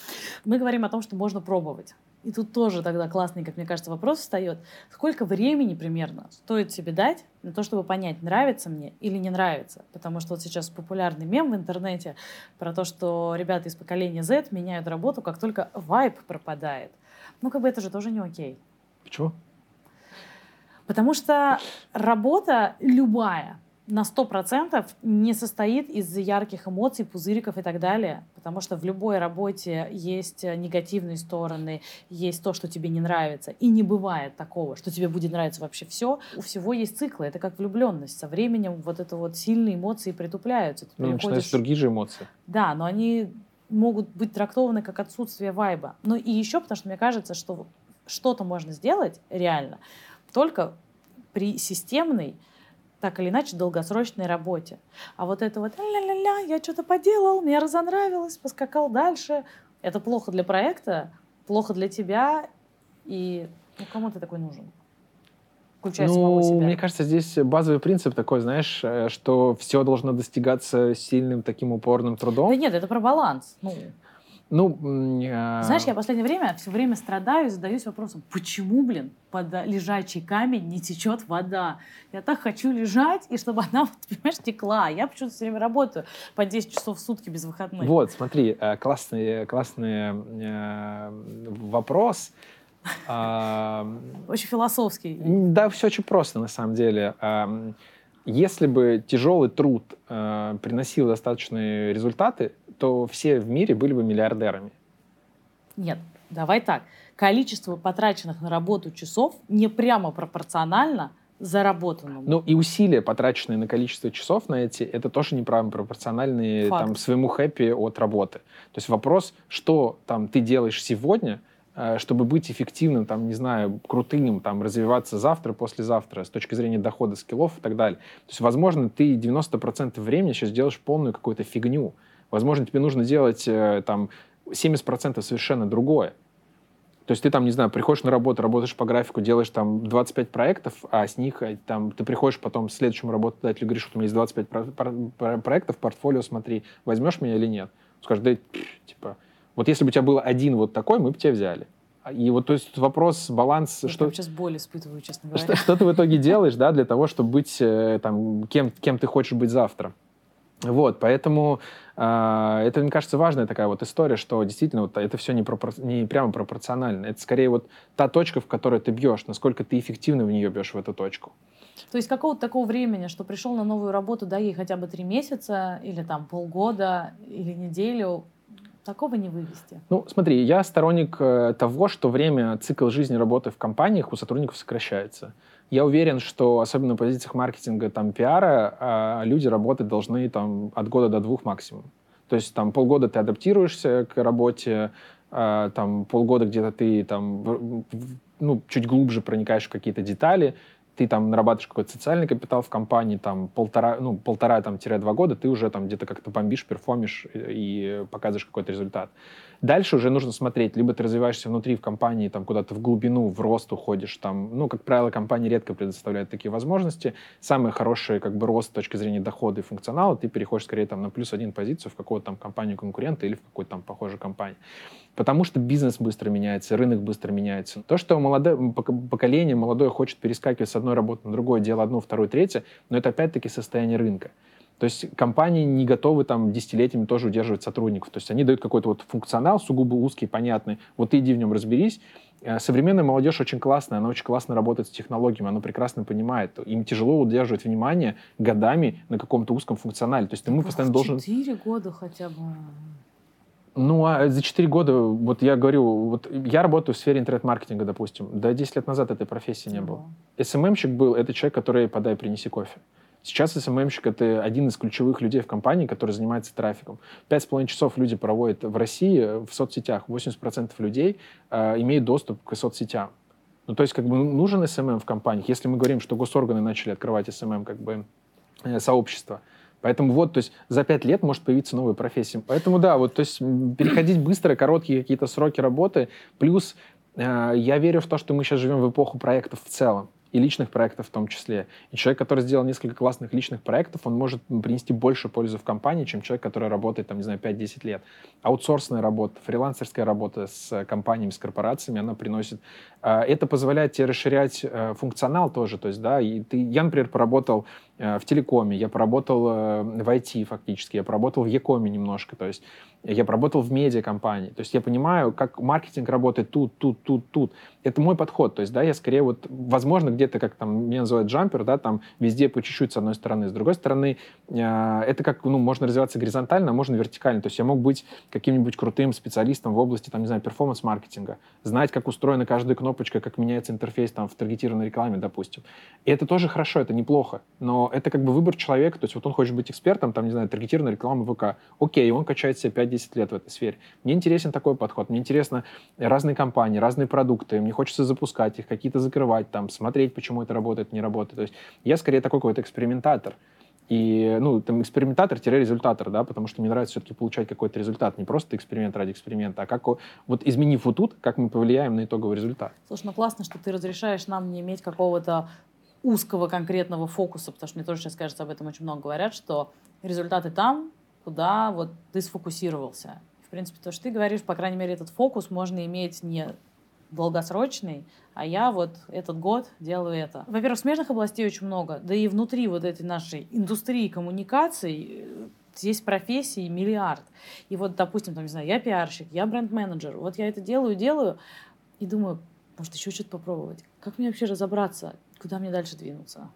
Мы говорим о том, что можно пробовать. И тут тоже тогда классный, как мне кажется, вопрос встает. Сколько времени примерно стоит себе дать на то, чтобы понять, нравится мне или не нравится? Потому что вот сейчас популярный мем в интернете про то, что ребята из поколения Z меняют работу, как только вайп пропадает. Ну, как бы это же тоже не окей. Почему? Потому что работа любая на 100% не состоит из ярких эмоций, пузыриков и так далее. Потому что в любой работе есть негативные стороны, есть то, что тебе не нравится. И не бывает такого, что тебе будет нравиться вообще все. У всего есть циклы. Это как влюбленность. Со временем вот это вот сильные эмоции притупляются. Ты ну, переходишь... начинаются другие же эмоции. Да, но они могут быть трактованы как отсутствие вайба. Ну и еще, потому что мне кажется, что что-то можно сделать реально, только при системной, так или иначе, долгосрочной работе. А вот это вот ля-ля-ля, я что-то поделал, мне разонравилось, поскакал дальше. Это плохо для проекта, плохо для тебя, и ну, кому ты такой нужен? Включая ну, самого себя. Мне кажется, здесь базовый принцип такой, знаешь, э, что все должно достигаться сильным таким упорным трудом. Да нет, это про баланс. Ну. Ну, э... Знаешь, я в последнее время все время страдаю и задаюсь вопросом, почему, блин, под лежачий камень не течет вода? Я так хочу лежать, и чтобы она, вот, понимаешь, текла. Я почему-то все время работаю по 10 часов в сутки без выходных. Вот, смотри, э, классный, классный э, вопрос. А, очень философский. Да, все очень просто на самом деле. Если бы тяжелый труд э, приносил достаточные результаты, то все в мире были бы миллиардерами. Нет, давай так. Количество потраченных на работу часов не прямо пропорционально заработанному. Ну и усилия, потраченные на количество часов на эти, это тоже неправильно пропорциональные там, своему хэппи от работы. То есть вопрос, что там ты делаешь сегодня, чтобы быть эффективным, там, не знаю, крутым, там, развиваться завтра, послезавтра, с точки зрения дохода, скиллов и так далее. То есть, возможно, ты 90% времени сейчас делаешь полную какую-то фигню. Возможно, тебе нужно делать э, там 70% совершенно другое. То есть ты там, не знаю, приходишь на работу, работаешь по графику, делаешь там 25 проектов, а с них э, там ты приходишь потом следующему работодателю говоришь, что у меня есть 25 про- про- проектов, портфолио, смотри, возьмешь меня или нет? Скажешь, да, типа, вот если бы у тебя был один вот такой, мы бы тебя взяли. А, и вот, то есть вопрос, баланс... Я что, сейчас боль испытываю, честно говоря. Что, что ты в итоге делаешь, да, для того, чтобы быть э, там, кем, кем ты хочешь быть завтра. Вот, поэтому э, это, мне кажется, важная такая вот история, что действительно вот это все не, пропор... не прямо пропорционально. Это скорее вот та точка, в которой ты бьешь, насколько ты эффективно в нее бьешь, в эту точку. То есть какого-то такого времени, что пришел на новую работу, да, ей хотя бы три месяца, или там полгода, или неделю, такого не вывести? Ну, смотри, я сторонник э, того, что время, цикл жизни работы в компаниях у сотрудников сокращается. Я уверен, что особенно на позициях маркетинга, там, пиара, а, люди работать должны там, от года до двух максимум. То есть там полгода ты адаптируешься к работе, а, там полгода где-то ты там ну, чуть глубже проникаешь в какие-то детали, ты там нарабатываешь какой-то социальный капитал в компании, там полтора, ну, полтора там, года, ты уже там где-то как-то бомбишь, перформишь и показываешь какой-то результат. Дальше уже нужно смотреть, либо ты развиваешься внутри в компании, там куда-то в глубину, в рост уходишь, там, ну, как правило, компании редко предоставляют такие возможности. Самый хороший, как бы, рост с точки зрения дохода и функционала, ты переходишь скорее там на плюс один позицию в какую-то там компанию конкурента или в какую-то там похожую компанию. Потому что бизнес быстро меняется, рынок быстро меняется. То, что молодое поколение молодое хочет перескакивать с одной работы на другое, дело одно, второе, третье, но это опять-таки состояние рынка. То есть компании не готовы там десятилетиями тоже удерживать сотрудников. То есть они дают какой-то вот функционал сугубо узкий, понятный. Вот ты иди в нем разберись. Э, современная молодежь очень классная, она очень классно работает с технологиями, она прекрасно понимает. Им тяжело удерживать внимание годами на каком-то узком функционале. То есть ты ему постоянно должен... Четыре года хотя бы. Ну, а за 4 года, вот я говорю, вот я работаю в сфере интернет-маркетинга, допустим. Да, 10 лет назад этой профессии не было. СММщик был, это человек, который подай, принеси кофе. Сейчас СММщик — это один из ключевых людей в компании, который занимается трафиком. Пять с половиной часов люди проводят в России в соцсетях. 80% людей э, имеют доступ к соцсетям. Ну, то есть, как бы нужен SMM в компаниях. Если мы говорим, что госорганы начали открывать SMM, как бы, э, сообщество, Поэтому вот, то есть за пять лет может появиться новая профессия. Поэтому да, вот, то есть переходить быстро, короткие какие-то сроки работы. Плюс э, я верю в то, что мы сейчас живем в эпоху проектов в целом и личных проектов в том числе. И человек, который сделал несколько классных личных проектов, он может принести больше пользы в компании, чем человек, который работает, там, не знаю, 5-10 лет. Аутсорсная работа, фрилансерская работа с компаниями, с корпорациями, она приносит... А, это позволяет тебе расширять э, функционал тоже. То есть, да, и ты, я, например, поработал э, в телекоме, я поработал э, в IT фактически, я поработал в Якоме немножко. То есть я поработал в медиакомпании. То есть я понимаю, как маркетинг работает тут, тут, тут, тут. Это мой подход. То есть, да, я скорее вот, возможно, где-то, как там меня называют джампер, да, там везде по чуть-чуть с одной стороны. С другой стороны, э, это как, ну, можно развиваться горизонтально, а можно вертикально. То есть я мог быть каким-нибудь крутым специалистом в области, там, не знаю, перформанс-маркетинга, знать, как устроена каждая кнопочка, как меняется интерфейс там в таргетированной рекламе, допустим. И это тоже хорошо, это неплохо. Но это как бы выбор человека. То есть вот он хочет быть экспертом, там, не знаю, таргетированная реклама ВК. Окей, он качает себя 5-10 лет в этой сфере. Мне интересен такой подход. Мне интересно разные компании, разные продукты. Мне хочется запускать их, какие-то закрывать, там, смотреть, почему это работает, не работает. То есть я скорее такой какой-то экспериментатор. И, ну, там, экспериментатор-результатор, да, потому что мне нравится все-таки получать какой-то результат, не просто эксперимент ради эксперимента, а как, вот изменив вот тут, как мы повлияем на итоговый результат. Слушай, ну классно, что ты разрешаешь нам не иметь какого-то узкого конкретного фокуса, потому что мне тоже сейчас, кажется, об этом очень много говорят, что результаты там, куда вот ты сфокусировался. В принципе, то, что ты говоришь, по крайней мере, этот фокус можно иметь не долгосрочный, а я вот этот год делаю это. Во-первых, смежных областей очень много, да и внутри вот этой нашей индустрии коммуникаций э, здесь профессий миллиард. И вот, допустим, там, не знаю, я пиарщик, я бренд-менеджер, вот я это делаю, делаю, и думаю, может, еще что-то попробовать. Как мне вообще разобраться, куда мне дальше двинуться?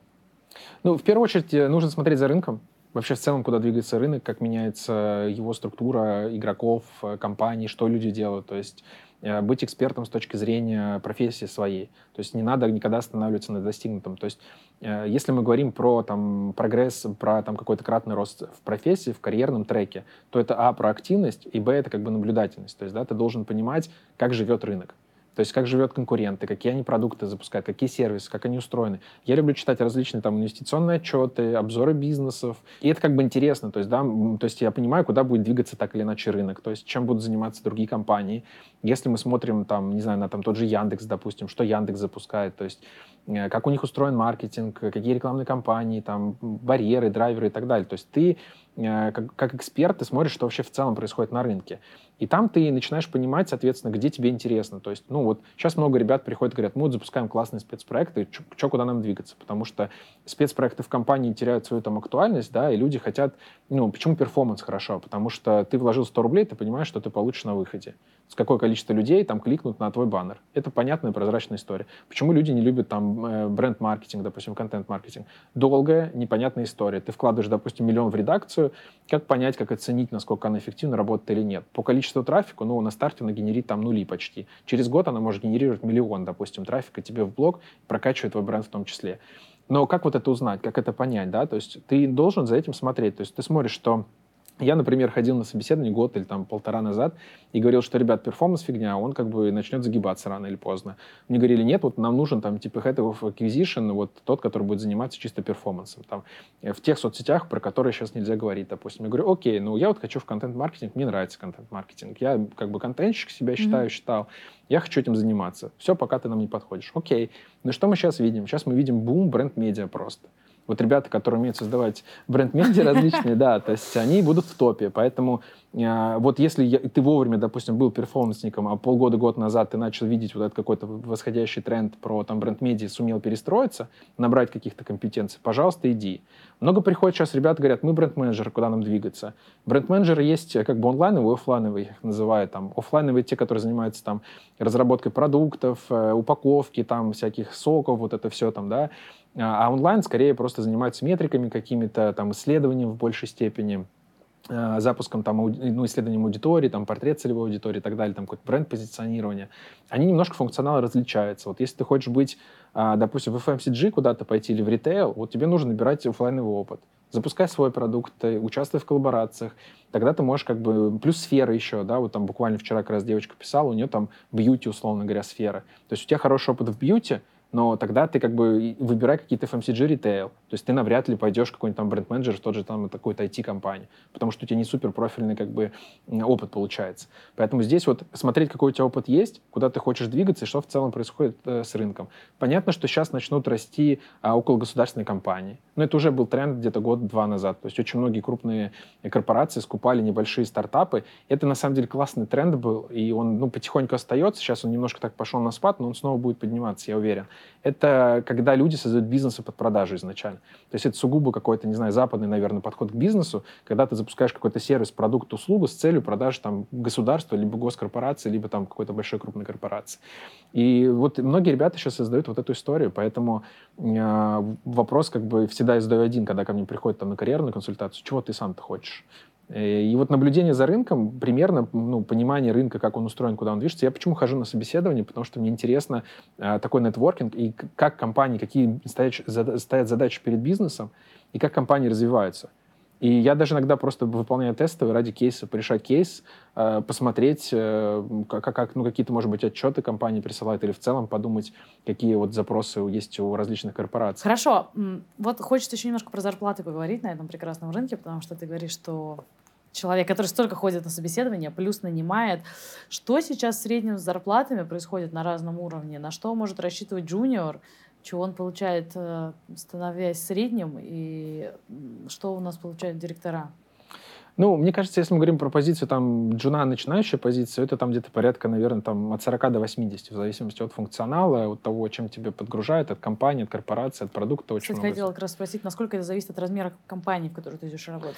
Ну, в первую очередь, э, нужно смотреть за рынком. Вообще, в целом, куда двигается рынок, как меняется его структура игроков, э, компаний, что люди делают. То есть э, быть экспертом с точки зрения профессии своей. То есть не надо никогда останавливаться на достигнутом. То есть если мы говорим про там, прогресс, про там, какой-то кратный рост в профессии, в карьерном треке, то это, а, про активность, и, б, это как бы наблюдательность. То есть да, ты должен понимать, как живет рынок. То есть как живет конкуренты, какие они продукты запускают, какие сервисы, как они устроены. Я люблю читать различные там инвестиционные отчеты, обзоры бизнесов. И это как бы интересно. То есть, да, то есть я понимаю, куда будет двигаться так или иначе рынок. То есть чем будут заниматься другие компании. Если мы смотрим там, не знаю, на там тот же Яндекс, допустим, что Яндекс запускает, то есть как у них устроен маркетинг, какие рекламные кампании, там барьеры, драйверы и так далее. То есть ты э, как, как эксперт, ты смотришь, что вообще в целом происходит на рынке. И там ты начинаешь понимать, соответственно, где тебе интересно. То есть, ну вот сейчас много ребят приходят и говорят, мы вот запускаем классные спецпроекты, что куда нам двигаться? Потому что спецпроекты в компании теряют свою там актуальность, да, и люди хотят, ну, почему перформанс хорошо? Потому что ты вложил 100 рублей, ты понимаешь, что ты получишь на выходе. С какое количество людей там кликнут на твой баннер. Это понятная прозрачная история. Почему люди не любят там э, бренд-маркетинг, допустим, контент-маркетинг? Долгая, непонятная история. Ты вкладываешь, допустим, миллион в редакцию, как понять, как оценить, насколько она эффективно работает или нет? По количеству трафика, ну, на старте она генерит там нули почти. Через год она может генерировать миллион, допустим, трафика тебе в блог, прокачивает твой бренд в том числе. Но как вот это узнать, как это понять, да? То есть ты должен за этим смотреть. То есть ты смотришь, что я, например, ходил на собеседование год или там полтора назад и говорил, что, ребят, перформанс фигня, он как бы начнет загибаться рано или поздно. Мне говорили, нет, вот нам нужен там типа head of acquisition, вот тот, который будет заниматься чисто перформансом. Там, э, в тех соцсетях, про которые сейчас нельзя говорить, допустим. Я говорю, окей, ну я вот хочу в контент-маркетинг, мне нравится контент-маркетинг. Я как бы контентщик себя считаю, mm-hmm. считал. Я хочу этим заниматься. Все, пока ты нам не подходишь. Окей. Ну что мы сейчас видим? Сейчас мы видим бум бренд-медиа просто. Вот ребята, которые умеют создавать бренд-медиа различные, да, то есть они будут в топе. Поэтому э, вот если я, ты вовремя, допустим, был перформансником, а полгода, год назад ты начал видеть вот этот какой-то восходящий тренд про там бренд-медиа, сумел перестроиться, набрать каких-то компетенций, пожалуйста, иди. Много приходит сейчас ребят, говорят, мы бренд-менеджеры, куда нам двигаться? Бренд-менеджеры есть э, как бы онлайновые, офлайновые, их называют там. Офлайновые те, которые занимаются там разработкой продуктов, э, упаковки там всяких соков, вот это все там, да, а, а онлайн скорее просто занимаются метриками какими-то, там, исследованием в большей степени, а, запуском там, ну, исследованием аудитории, там, портрет целевой аудитории и так далее, там, какое-то бренд-позиционирование, они немножко функционал различаются. Вот если ты хочешь быть, а, допустим, в FMCG куда-то пойти или в ритейл, вот тебе нужно набирать офлайновый опыт. Запускай свой продукт, участвуй в коллаборациях, тогда ты можешь как бы... Плюс сфера еще, да, вот там буквально вчера как раз девочка писала, у нее там бьюти, условно говоря, сфера. То есть у тебя хороший опыт в бьюти, но тогда ты как бы выбирай какие-то FMCG ритейл. То есть ты навряд ли пойдешь какой-нибудь там бренд-менеджер в тот же там какой-то IT-компании, потому что у тебя не супер профильный как бы опыт получается. Поэтому здесь вот смотреть, какой у тебя опыт есть, куда ты хочешь двигаться и что в целом происходит э, с рынком. Понятно, что сейчас начнут расти а, около государственной компании. Но это уже был тренд где-то год-два назад. То есть очень многие крупные корпорации скупали небольшие стартапы. Это на самом деле классный тренд был, и он ну, потихоньку остается. Сейчас он немножко так пошел на спад, но он снова будет подниматься, я уверен это когда люди создают бизнесы под продажу изначально. То есть это сугубо какой-то, не знаю, западный, наверное, подход к бизнесу, когда ты запускаешь какой-то сервис, продукт, услугу с целью продажи там государства, либо госкорпорации, либо там какой-то большой крупной корпорации. И вот многие ребята сейчас создают вот эту историю, поэтому э, вопрос как бы всегда я задаю один, когда ко мне приходят там на карьерную консультацию, чего ты сам-то хочешь? Э, и вот наблюдение за рынком, примерно ну, понимание рынка, как он устроен, куда он движется. Я почему хожу на собеседование? Потому что мне интересно э, такой нетворкинг и как компании, какие стоят, стоят задачи перед бизнесом и как компании развиваются. И я даже иногда просто выполняю тесты ради кейса, порешать кейс, э, посмотреть, э, как, как, ну, какие-то, может быть, отчеты компании присылают, или в целом подумать, какие вот запросы есть у различных корпораций. Хорошо. Вот хочется еще немножко про зарплаты поговорить на этом прекрасном рынке, потому что ты говоришь, что человек, который столько ходит на собеседование, плюс нанимает. Что сейчас в среднем с зарплатами происходит на разном уровне? На что может рассчитывать джуниор? Чего он получает, э, становясь средним? И что у нас получают директора? Ну, мне кажется, если мы говорим про позицию там джуна, начинающая позицию, это там где-то порядка, наверное, там от 40 до 80, в зависимости от функционала, от того, чем тебе подгружают, от компании, от корпорации, от продукта. Очень Кстати, много. хотела как раз спросить, насколько это зависит от размера компании, в которой ты идешь работать?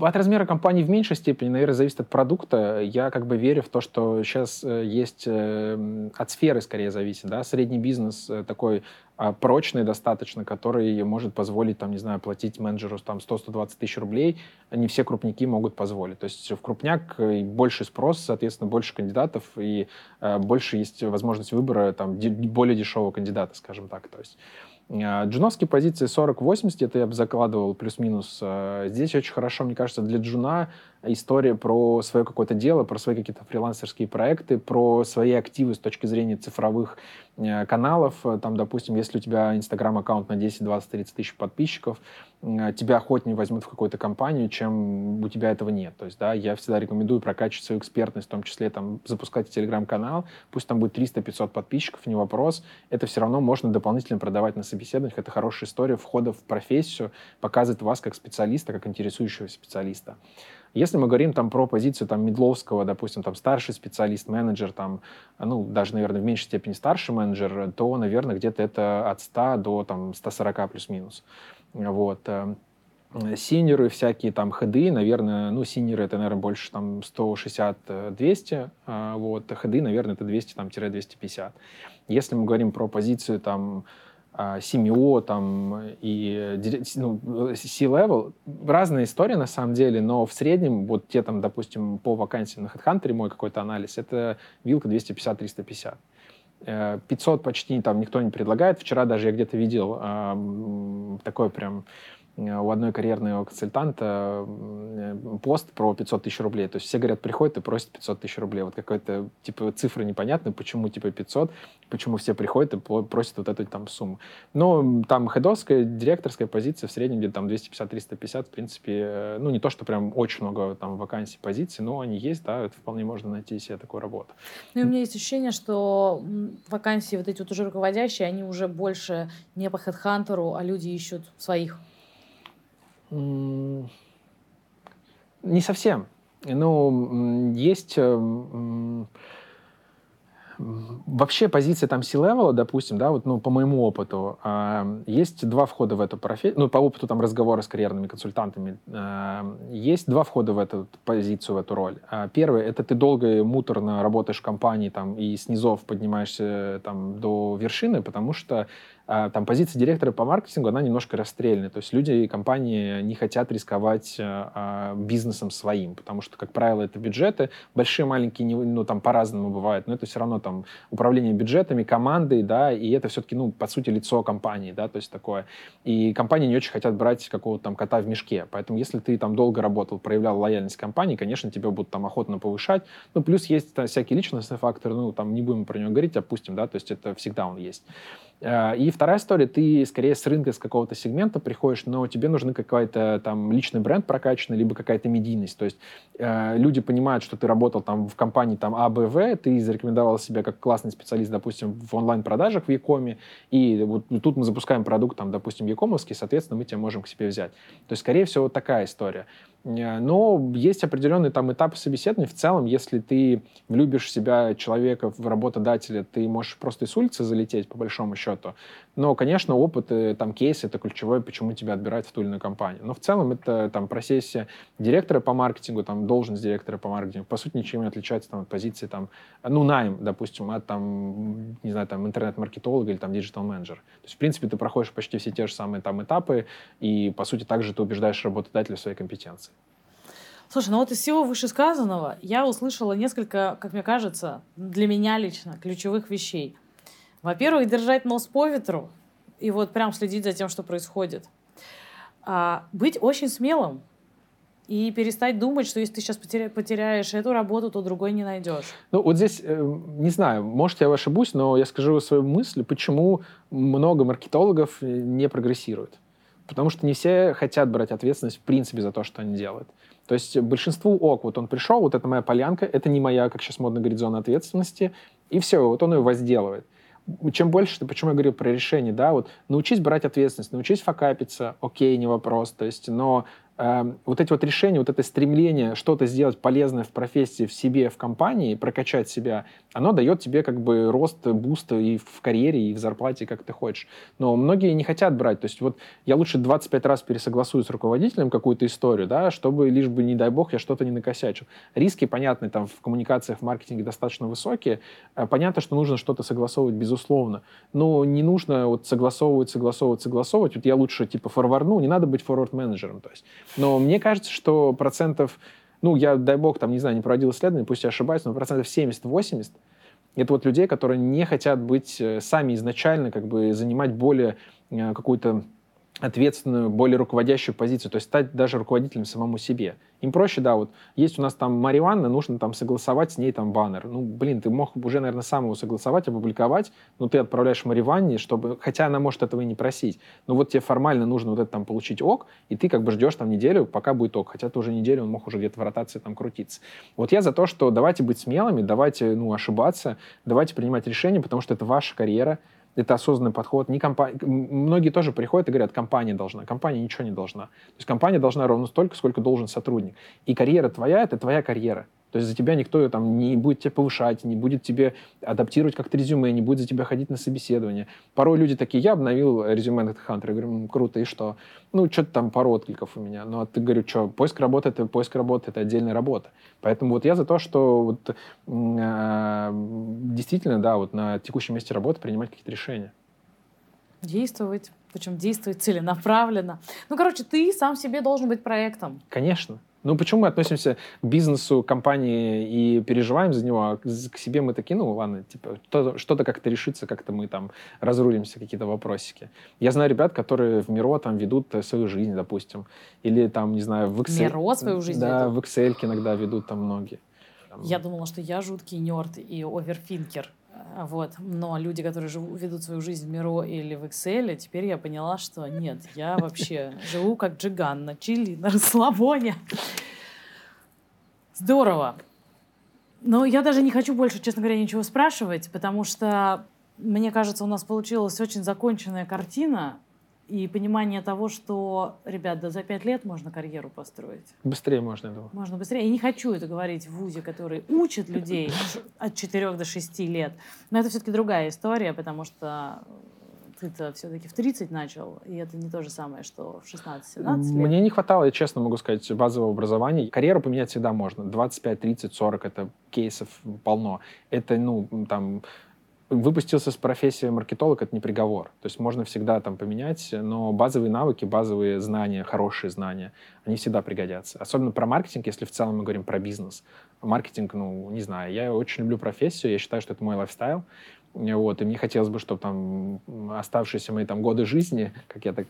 от размера компании в меньшей степени, наверное, зависит от продукта. Я как бы верю в то, что сейчас э, есть э, от сферы скорее зависит, да, средний бизнес э, такой прочный достаточно, который может позволить, там, не знаю, платить менеджеру там 100-120 тысяч рублей. Не все крупники могут позволить. То есть в крупняк больше спрос, соответственно, больше кандидатов и больше есть возможность выбора там более дешевого кандидата, скажем так. То есть а, джуновские позиции 40-80, это я бы закладывал плюс-минус. А, здесь очень хорошо, мне кажется, для джуна история про свое какое-то дело, про свои какие-то фрилансерские проекты, про свои активы с точки зрения цифровых э, каналов. Там, допустим, если у тебя инстаграм-аккаунт на 10, 20, 30 тысяч подписчиков, э, тебя охотнее возьмут в какую-то компанию, чем у тебя этого нет. То есть, да, я всегда рекомендую прокачивать свою экспертность, в том числе там запускать телеграм-канал, пусть там будет 300-500 подписчиков, не вопрос. Это все равно можно дополнительно продавать на собеседованиях. Это хорошая история входа в профессию, показывает вас как специалиста, как интересующего специалиста. Если мы говорим там про позицию там Медловского, допустим, там старший специалист, менеджер, там, ну, даже, наверное, в меньшей степени старший менеджер, то, наверное, где-то это от 100 до там 140 плюс-минус. Вот. Э, синеры всякие там хеды, наверное, ну, синеры это, наверное, больше там 160-200, а вот, хеды, наверное, это 200-250. Если мы говорим про позицию там CMO а, там, и ну, C-level. Разная история на самом деле, но в среднем вот те там, допустим, по вакансиям на HeadHunter мой какой-то анализ, это вилка 250-350. 500 э, почти там никто не предлагает. Вчера даже я где-то видел э, такой прям у одной карьерного консультанта э, пост про 500 тысяч рублей. То есть все говорят, приходят и просят 500 тысяч рублей. Вот какая-то, типа, цифра непонятная, почему, типа, 500, почему все приходят и просят вот эту там сумму. Но там хедовская, директорская позиция в среднем где-то там 250-350, в принципе, э, ну, не то, что прям очень много там вакансий, позиций, но они есть, да, это вполне можно найти себе такую работу. Ну, и у меня есть ощущение, что вакансии вот эти вот уже руководящие, они уже больше не по хедхантеру, а люди ищут своих не совсем. Ну, есть э, вообще позиция там C-level, допустим, да, вот, ну, по моему опыту, э, есть два входа в эту профессию, ну, по опыту там разговора с карьерными консультантами, э, есть два входа в эту позицию, в эту роль. Первый — это ты долго и муторно работаешь в компании там и снизов поднимаешься там до вершины, потому что а, там позиция директора по маркетингу, она немножко расстрельная. То есть люди и компании не хотят рисковать а, бизнесом своим, потому что, как правило, это бюджеты, большие, маленькие, ну, там по-разному бывает, но это все равно там управление бюджетами, командой, да, и это все-таки, ну, по сути, лицо компании, да, то есть такое. И компании не очень хотят брать какого-то там кота в мешке, поэтому если ты там долго работал, проявлял лояльность компании, конечно, тебе будут там охотно повышать, ну, плюс есть там, всякие личностные факторы, ну, там не будем про него говорить, опустим, да, то есть это всегда он есть. А, и вторая история, ты скорее с рынка, с какого-то сегмента приходишь, но тебе нужны какой-то там личный бренд прокачанный, либо какая-то медийность. То есть э, люди понимают, что ты работал там в компании там АБВ, ты зарекомендовал себя как классный специалист, допустим, в онлайн-продажах в Якоме, и вот тут мы запускаем продукт, там, допустим, Якомовский, соответственно, мы тебя можем к себе взять. То есть, скорее всего, вот такая история. Э, но есть определенный там этап собеседования. В целом, если ты влюбишь себя человека, в работодателя, ты можешь просто из улицы залететь, по большому счету. Но, конечно, опыт, э, там, кейс — это ключевое, почему тебя отбирают в ту или иную компанию. Но в целом это там профессия директора по маркетингу, там, должность директора по маркетингу, по сути, ничем не отличается там, от позиции, там, ну, найм, допустим, от, там, не знаю, там, интернет-маркетолога или там digital-менеджер. То есть, в принципе, ты проходишь почти все те же самые там этапы, и, по сути, также ты убеждаешь работодателя в своей компетенции. Слушай, ну вот из всего вышесказанного я услышала несколько, как мне кажется, для меня лично ключевых вещей. Во-первых, держать нос по ветру и вот прям следить за тем, что происходит. А, быть очень смелым и перестать думать, что если ты сейчас потеря- потеряешь эту работу, то другой не найдешь. Ну вот здесь, э, не знаю, может я ошибусь, но я скажу свою мысль, почему много маркетологов не прогрессируют. Потому что не все хотят брать ответственность в принципе за то, что они делают. То есть большинству ок, вот он пришел, вот это моя полянка, это не моя, как сейчас модно говорить, зона ответственности, и все, вот он ее возделывает. Чем больше, почему я говорю про решение, да, вот научись брать ответственность, научись факапиться, окей, не вопрос, то есть, но вот эти вот решения, вот это стремление что-то сделать полезное в профессии, в себе, в компании, прокачать себя, оно дает тебе как бы рост, boost и в карьере, и в зарплате, как ты хочешь. Но многие не хотят брать. То есть вот я лучше 25 раз пересогласую с руководителем какую-то историю, да, чтобы лишь бы, не дай бог, я что-то не накосячил. Риски, понятны, там в коммуникациях, в маркетинге достаточно высокие. Э, понятно, что нужно что-то согласовывать, безусловно. Но не нужно вот согласовывать, согласовывать, согласовывать. Вот я лучше типа форвардну, не надо быть форвард-менеджером. То есть. Но мне кажется, что процентов ну, я, дай бог, там, не знаю, не проводил исследования, пусть я ошибаюсь, но процентов 70-80 это вот людей, которые не хотят быть э, сами изначально, как бы занимать более э, какую-то ответственную, более руководящую позицию, то есть стать даже руководителем самому себе. Им проще, да, вот есть у нас там Мария Ивановна, нужно там согласовать с ней там баннер. Ну, блин, ты мог уже, наверное, сам его согласовать, опубликовать, но ты отправляешь Марии Ивановне, чтобы, хотя она может этого и не просить, но вот тебе формально нужно вот это там получить ок, и ты как бы ждешь там неделю, пока будет ок, хотя ты уже неделю, он мог уже где-то в ротации там крутиться. Вот я за то, что давайте быть смелыми, давайте, ну, ошибаться, давайте принимать решения, потому что это ваша карьера, это осознанный подход. Не компания... Многие тоже приходят и говорят, компания должна. Компания ничего не должна. То есть компания должна ровно столько, сколько должен сотрудник. И карьера твоя — это твоя карьера. То есть за тебя никто там не будет тебя повышать, не будет тебе адаптировать как-то резюме, не будет за тебя ходить на собеседование. Порой люди такие, я обновил резюме на HeadHunter. Я говорю, круто, и что? Ну, что-то там пару откликов у меня. Ну, а ты, говорю, что, поиск работы — это поиск работы, это отдельная работа. Поэтому вот я за то, что вот, э, действительно, да, вот на текущем месте работы принимать какие-то решения. Действовать, причем действовать целенаправленно. Ну, короче, ты сам себе должен быть проектом. Конечно. Ну, почему мы относимся к бизнесу, компании и переживаем за него, а к себе мы такие, ну, ладно, типа, что-то как-то решится, как-то мы там разрулимся, какие-то вопросики. Я знаю ребят, которые в Миро там ведут э, свою жизнь, допустим, или там, не знаю, в Excel. Миро свою жизнь Да, ведут? в Excel иногда ведут там многие. Я думала, что я жуткий нерд и оверфинкер. А, вот. Но люди, которые живут, ведут свою жизнь в Миро или в Excel, теперь я поняла, что нет, я вообще живу как джиган на чили, на расслабоне. Здорово. Но я даже не хочу больше, честно говоря, ничего спрашивать, потому что, мне кажется, у нас получилась очень законченная картина и понимание того, что, ребят, да за пять лет можно карьеру построить. Быстрее можно, я думаю. Можно быстрее. Я не хочу это говорить в ВУЗе, который учит людей от 4 до 6 лет. Но это все-таки другая история, потому что ты-то все-таки в 30 начал, и это не то же самое, что в 16-17 лет. Мне не хватало, я честно могу сказать, базового образования. Карьеру поменять всегда можно. 25, 30, 40 — это кейсов полно. Это, ну, там, выпустился с профессии маркетолог, это не приговор. То есть можно всегда там поменять, но базовые навыки, базовые знания, хорошие знания, они всегда пригодятся. Особенно про маркетинг, если в целом мы говорим про бизнес. Маркетинг, ну, не знаю, я очень люблю профессию, я считаю, что это мой лайфстайл. Вот, и мне хотелось бы, чтобы там оставшиеся мои там годы жизни, как я так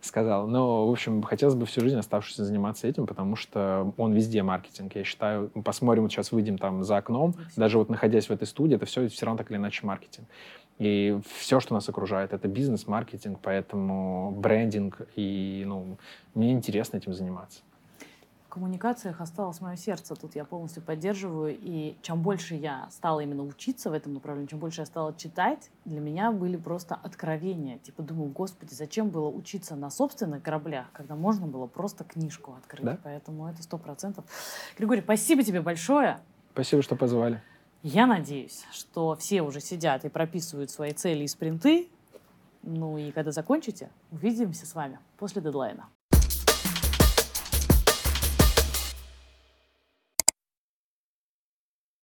сказал, но, в общем, хотелось бы всю жизнь оставшуюся заниматься этим, потому что он везде маркетинг, я считаю. Посмотрим, вот сейчас выйдем там за окном, даже вот находясь в этой студии, это все все равно так или иначе маркетинг. И все, что нас окружает, это бизнес, маркетинг, поэтому брендинг, и, ну, мне интересно этим заниматься коммуникациях осталось мое сердце. Тут я полностью поддерживаю. И чем больше я стала именно учиться в этом направлении, чем больше я стала читать, для меня были просто откровения. Типа думаю, господи, зачем было учиться на собственных кораблях, когда можно было просто книжку открыть. Да? Поэтому это сто процентов. Григорий, спасибо тебе большое. Спасибо, что позвали. Я надеюсь, что все уже сидят и прописывают свои цели и спринты. Ну и когда закончите, увидимся с вами после дедлайна.